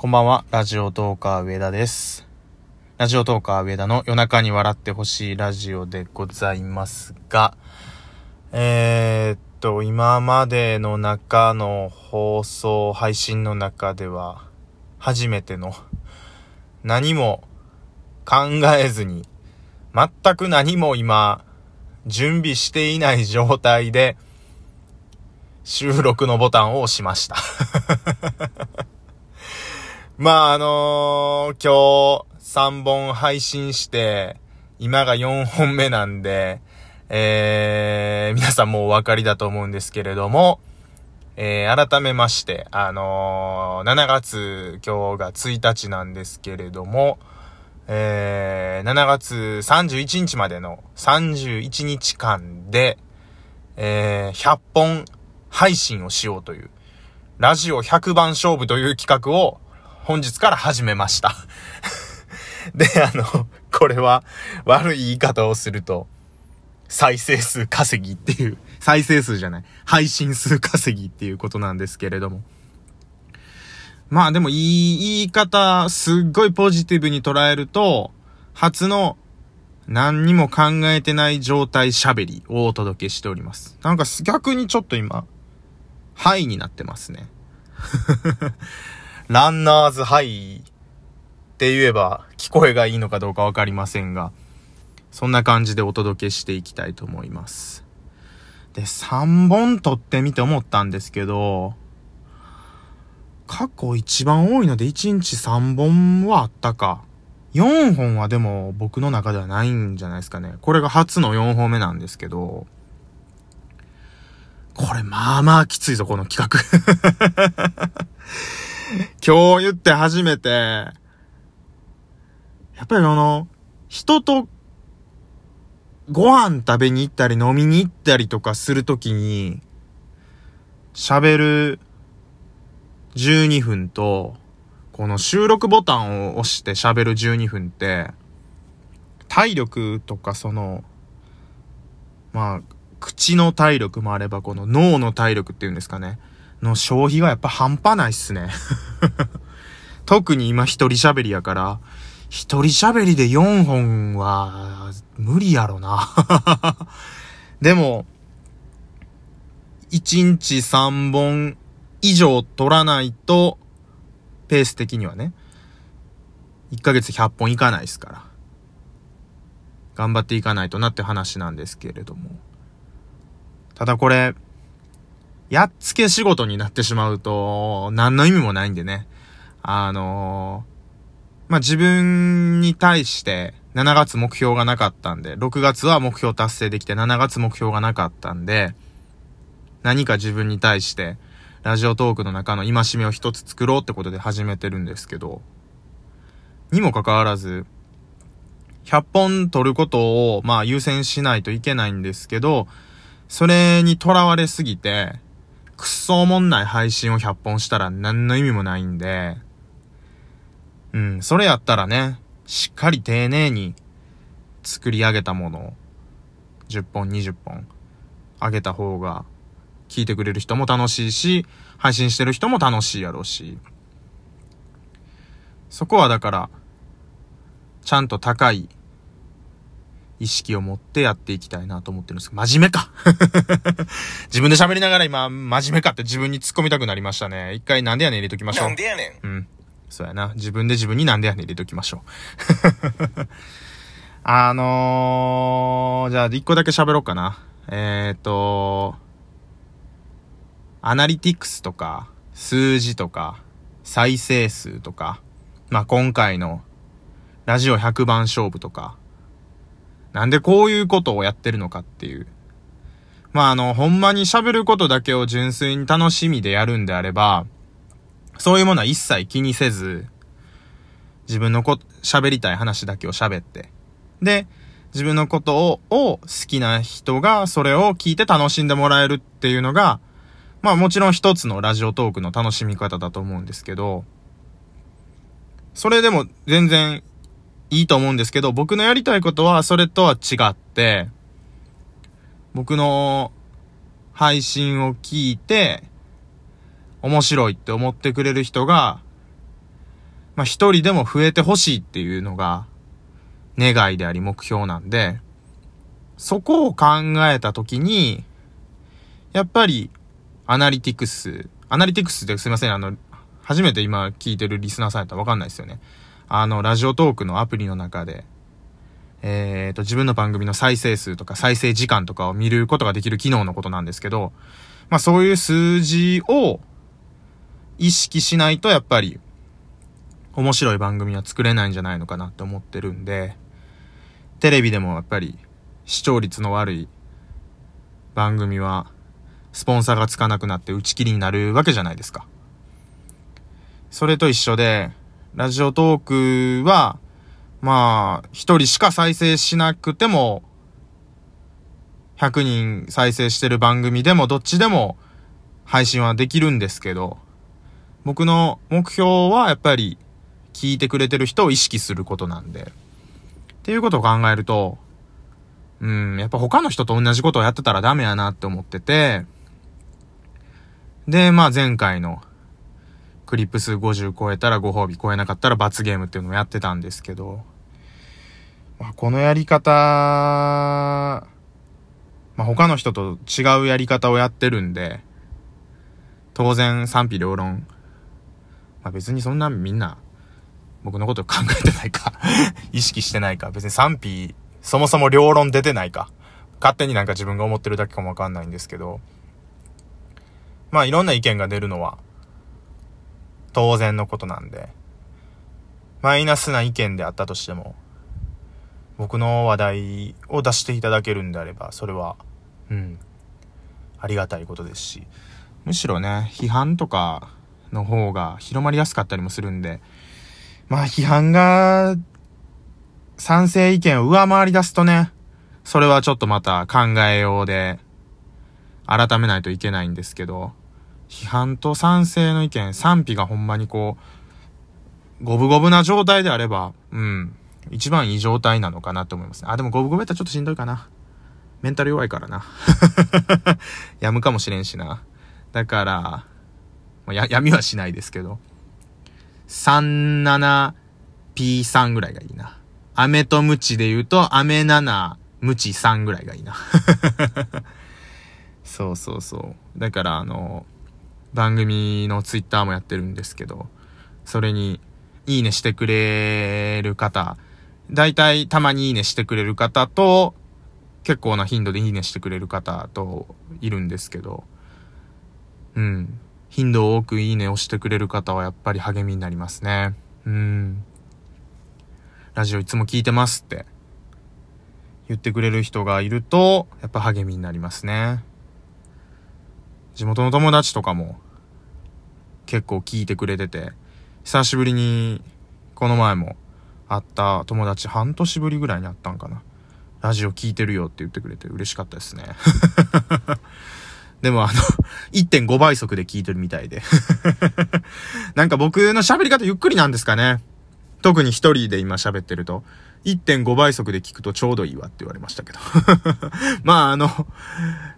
こんばんは、ラジオトーカー上田です。ラジオトーカー上田の夜中に笑ってほしいラジオでございますが、えー、っと、今までの中の放送、配信の中では、初めての、何も考えずに、全く何も今、準備していない状態で、収録のボタンを押しました。まあ、あのー今日3本配信して、今が4本目なんで、えー、皆さんもうお分かりだと思うんですけれども、えー、改めまして、あのー7月、今日が1日なんですけれども、えー、7月31日までの31日間で、えー、100本配信をしようという、ラジオ100番勝負という企画を本日から始めました。で、あの、これは悪い言い方をすると、再生数稼ぎっていう、再生数じゃない、配信数稼ぎっていうことなんですけれども。まあでもいい言い方、すっごいポジティブに捉えると、初の何にも考えてない状態喋りをお届けしております。なんか逆にちょっと今、ハイになってますね。ランナーズハイって言えば聞こえがいいのかどうかわかりませんが、そんな感じでお届けしていきたいと思います。で、3本撮ってみて思ったんですけど、過去一番多いので1日3本はあったか。4本はでも僕の中ではないんじゃないですかね。これが初の4本目なんですけど、これまあまあきついぞ、この企画。今日言って初めて、やっぱりあの、人とご飯食べに行ったり飲みに行ったりとかするときに、喋る12分と、この収録ボタンを押して喋る12分って、体力とかその、まあ、口の体力もあれば、この脳の体力っていうんですかね。の消費がやっぱ半端ないっすね。特に今一人喋りやから、一人喋りで4本は無理やろな。でも、1日3本以上取らないと、ペース的にはね、1ヶ月100本いかないですから。頑張っていかないとなって話なんですけれども。ただこれ、やっつけ仕事になってしまうと、何の意味もないんでね。あのーまあ、自分に対して、7月目標がなかったんで、6月は目標達成できて、7月目標がなかったんで、何か自分に対して、ラジオトークの中の戒めを一つ作ろうってことで始めてるんですけど、にもかかわらず、100本取ることを、まあ優先しないといけないんですけど、それにとらわれすぎて、くっそおもんない配信を100本したら何の意味もないんで、うん、それやったらね、しっかり丁寧に作り上げたものを10本、20本上げた方が聞いてくれる人も楽しいし、配信してる人も楽しいやろうし。そこはだから、ちゃんと高い意識を持ってやっていきたいなと思ってるんですけど、真面目か 自分で喋りながら今、真面目かって自分に突っ込みたくなりましたね。一回なんでやねん入れときましょう。なんでやねん。うん。そうやな。自分で自分になんでやねん入れときましょう。あのー、じゃあ一個だけ喋ろうかな。えーと、アナリティクスとか、数字とか、再生数とか、まあ、今回のラジオ100番勝負とか、なんでこういうことをやってるのかっていう。まあ、あの、ほんまに喋ることだけを純粋に楽しみでやるんであれば、そういうものは一切気にせず、自分のこ、喋りたい話だけを喋って。で、自分のことを、を好きな人がそれを聞いて楽しんでもらえるっていうのが、まあもちろん一つのラジオトークの楽しみ方だと思うんですけど、それでも全然いいと思うんですけど、僕のやりたいことはそれとは違って、僕の配信を聞いて、面白いって思ってくれる人が、まあ一人でも増えてほしいっていうのが願いであり目標なんで、そこを考えたときに、やっぱりアナリティクス、アナリティクスってすいません、あの、初めて今聞いてるリスナーさんやったらわかんないですよね。あの、ラジオトークのアプリの中で、えっ、ー、と、自分の番組の再生数とか再生時間とかを見ることができる機能のことなんですけど、まあそういう数字を意識しないとやっぱり面白い番組は作れないんじゃないのかなって思ってるんで、テレビでもやっぱり視聴率の悪い番組はスポンサーがつかなくなって打ち切りになるわけじゃないですか。それと一緒で、ラジオトークは、まあ、一人しか再生しなくても、100人再生してる番組でもどっちでも配信はできるんですけど、僕の目標はやっぱり聞いてくれてる人を意識することなんで。っていうことを考えると、うん、やっぱ他の人と同じことをやってたらダメやなって思ってて、で、まあ前回のクリップ数50超えたらご褒美超えなかったら罰ゲームっていうのをやってたんですけど、まあ、このやり方、まあ、他の人と違うやり方をやってるんで、当然賛否両論。まあ、別にそんなみんな僕のこと考えてないか 意識してないか別に賛否、そもそも両論出てないか勝手になんか自分が思ってるだけかもわかんないんですけど、まあいろんな意見が出るのは当然のことなんで、マイナスな意見であったとしても、僕の話題を出していただけるんであれば、それは、うん、ありがたいことですし、むしろね、批判とかの方が広まりやすかったりもするんで、まあ批判が賛成意見を上回り出すとね、それはちょっとまた考えようで、改めないといけないんですけど、批判と賛成の意見、賛否がほんまにこう、五分五分な状態であれば、うん、一番いい状態なのかなと思いますね。あ、でも五分五分やったらちょっとしんどいかな。メンタル弱いからな。やむかもしれんしな。だから、まあ、や、闇はしないですけど。37P3 ぐらいがいいな。飴とムチで言うと、飴7、ムチ3ぐらいがいいな。そうそうそう。だからあの、番組のツイッターもやってるんですけど、それに、いいねしてくれる方、だいたいたまにいいねしてくれる方と、結構な頻度でいいねしてくれる方といるんですけど、うん。頻度多くいいねをしてくれる方はやっぱり励みになりますね。うん。ラジオいつも聞いてますって言ってくれる人がいると、やっぱ励みになりますね。地元の友達とかも結構聞いてくれてて、久しぶりにこの前も会った友達半年ぶりぐらいに会ったんかな。ラジオ聞いてるよって言ってくれて嬉しかったですね。でもあの1.5倍速で聞いてるみたいで なんか僕の喋り方ゆっくりなんですかね。特に一人で今喋ってると、1.5倍速で聞くとちょうどいいわって言われましたけど まああの、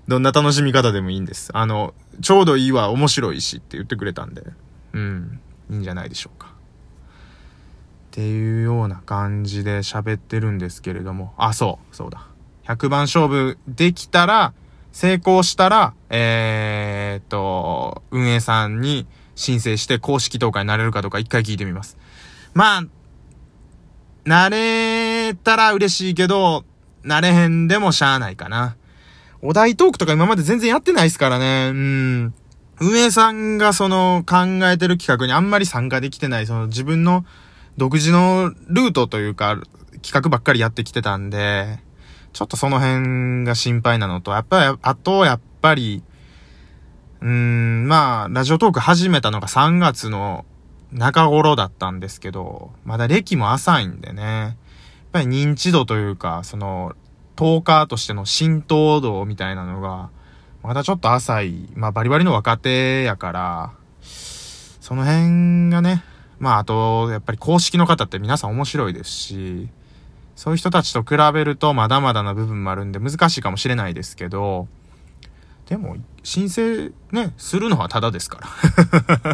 どんな楽しみ方でもいいんです。あの、ちょうどいいわ、面白いしって言ってくれたんで、うん、いいんじゃないでしょうか。っていうような感じで喋ってるんですけれども、あ、そう、そうだ。100番勝負できたら、成功したら、えー、っと、運営さんに申請して公式投下になれるかどうか一回聞いてみます。まあ、なれたら嬉しいけど、なれへんでもしゃあないかな。お題トークとか今まで全然やってないですからね。うん。運営さんがその考えてる企画にあんまり参加できてない、その自分の独自のルートというか、企画ばっかりやってきてたんで、ちょっとその辺が心配なのと、やっぱり、あと、やっぱり、うーん、まあ、ラジオトーク始めたのが3月の中頃だったんですけど、まだ歴も浅いんでね、ぱり認知度というか、その、トーカーとしての浸透度みたいなのが、まだちょっと浅い、まあバリバリの若手やから、その辺がね、まああと、やっぱり公式の方って皆さん面白いですし、そういう人たちと比べるとまだまだな部分もあるんで難しいかもしれないですけど、でも、申請ね、するのはただですか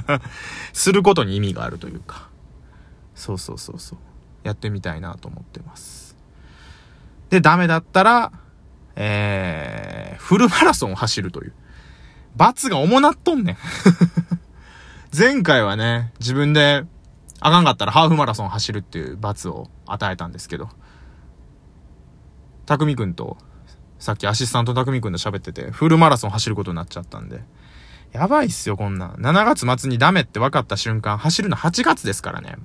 ら。することに意味があるというか。そうそうそうそう。やってみたいなと思ってます。で、ダメだったら、えー、フルマラソンを走るという。罰が重なっとんねん。前回はね、自分で、あかんかったらハーフマラソン走るっていう罰を与えたんですけど、たくみくんと、さっきアシスタントたくみくんと喋ってて、フルマラソン走ることになっちゃったんで、やばいっすよ、こんなん。7月末にダメって分かった瞬間、走るの8月ですからね。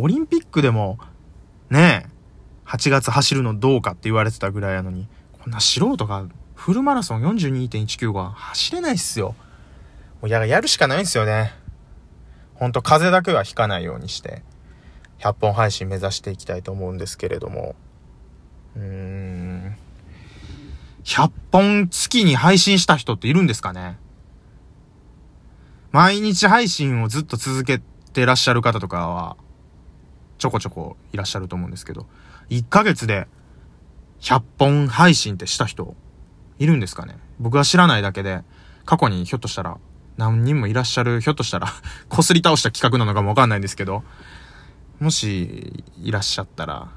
オリンピックでも、ねえ、8月走るのどうかって言われてたぐらいやのに、こんな素人がフルマラソン42.195は走れないっすよ。もうや、やるしかないんすよね。ほんと風邪だけはひかないようにして、100本配信目指していきたいと思うんですけれども、うーん、100本月に配信した人っているんですかね毎日配信をずっと続けてらっしゃる方とかは、ちょこちょこいらっしゃると思うんですけど、1ヶ月で100本配信ってした人いるんですかね？僕は知らないだけで、過去にひょっとしたら何人もいらっしゃる、ひょっとしたら こすり倒した企画なのかもわかんないんですけど、もしいらっしゃったら、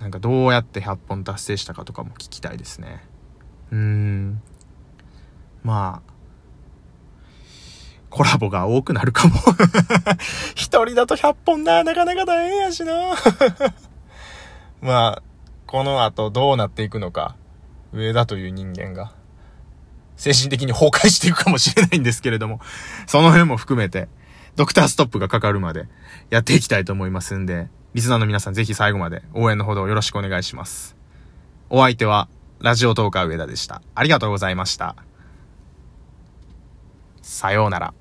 なんかどうやって100本達成したかとかも聞きたいですね。うーん。まあ、コラボが多くなるかも 一人だと100本な、なかなか大変やしな まあ、この後どうなっていくのか、上田という人間が、精神的に崩壊していくかもしれないんですけれども、その辺も含めて、ドクターストップがかかるまでやっていきたいと思いますんで、リスナーの皆さんぜひ最後まで応援のほどよろしくお願いします。お相手は、ラジオトーカー上田でした。ありがとうございました。さようなら。